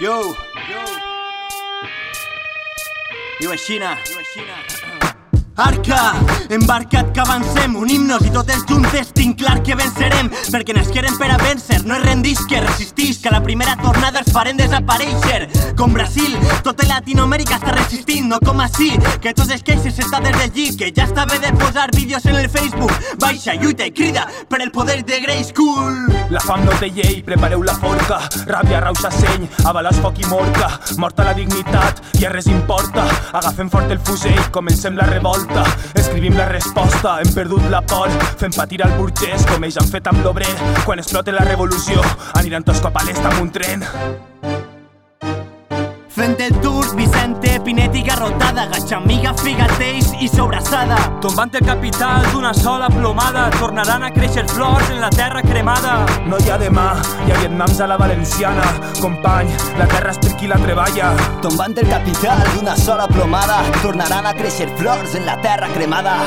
Yo, yo, You en China. Arca, embarcat que avancem, unim-nos i totes juntes tinc clar que vencerem, perquè nasquerem per a vèncer, no es rendís, que resistís, que la primera tornada els farem desaparèixer. Com Brasil, tota Latinoamèrica està resistint, no com així, que tots els queixes està des del llit, que ja està bé de posar vídeos en el Facebook, baixa, lluita i crida per el poder de Grey School. La fam no té llei, prepareu la forca, ràbia, rauxa, seny, abalàs, foc i morca, morta la dignitat, ja res importa, agafem fort el fusell, comencem la revolta, escrivim la resposta, hem perdut la por, fem patir al burgès com ells han fet amb l'obrer, quan explote la revolució, aniran tots cap a l'est amb un tren. Fent el tour, Vicente, Pinet i Garrotada, Gatxamiga, Figateix i Sobrassada. Tombant el capital d'una sola plomada, tornaran a créixer flors en la terra cremada. No hi ha demà, hi ha vietnams a la valenciana, company, la terra és per qui la treballa. Tombant el capital d'una sola plomada, tornaran a créixer flors en la terra cremada.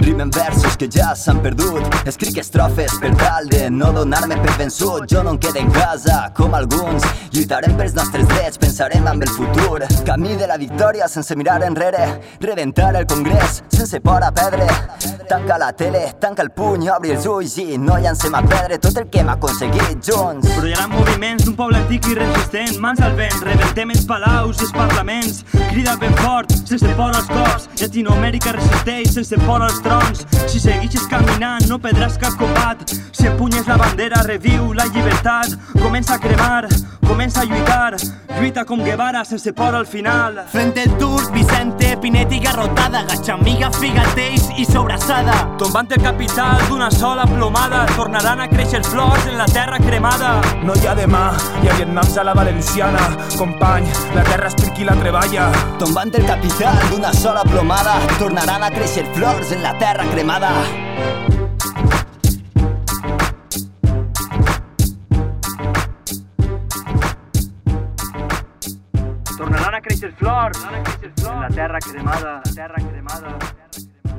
Rimen versos que ja s'han perdut. Escric estrofes per tal de no donar-me per vençut. Jo no em quedo en casa, com alguns. Lluitarem pels nostres drets, pensarem amb el futur. Camí de la victòria sense mirar enrere. Reventar el congrés sense por a perdre. Tanca la tele, tanca el puny, obri els ulls I no llancem a perdre tot el que hem aconseguit junts. Però hi ha moviments d'un poble antic i resistent. Mans al vent, rebentem els palaus i els parlaments. Crida ben fort, sense por als cops Llatinoamèrica resisteix sense por als trons Si segueixes caminant no perdràs cap combat. Si empunyes la bandera reviu la llibertat. Comença a cremar, comença a lluitar. Lluita com Guevara sense por al final. Fent el tour, Vicente, Garrotada, Gatxamiga, Figateix i Sobrassada. Tombant el capital d'una sola plomada Tornaran a créixer flors en la terra cremada No hi ha demà, hi ha vietnams a la valenciana, company, la terra és per qui la treballa. Tombant el capital d'una sola plomada Tornaran a créixer flors en la terra cremada Tornaran a créixer flors en la terra cremada, terra cremada. Terra cremada.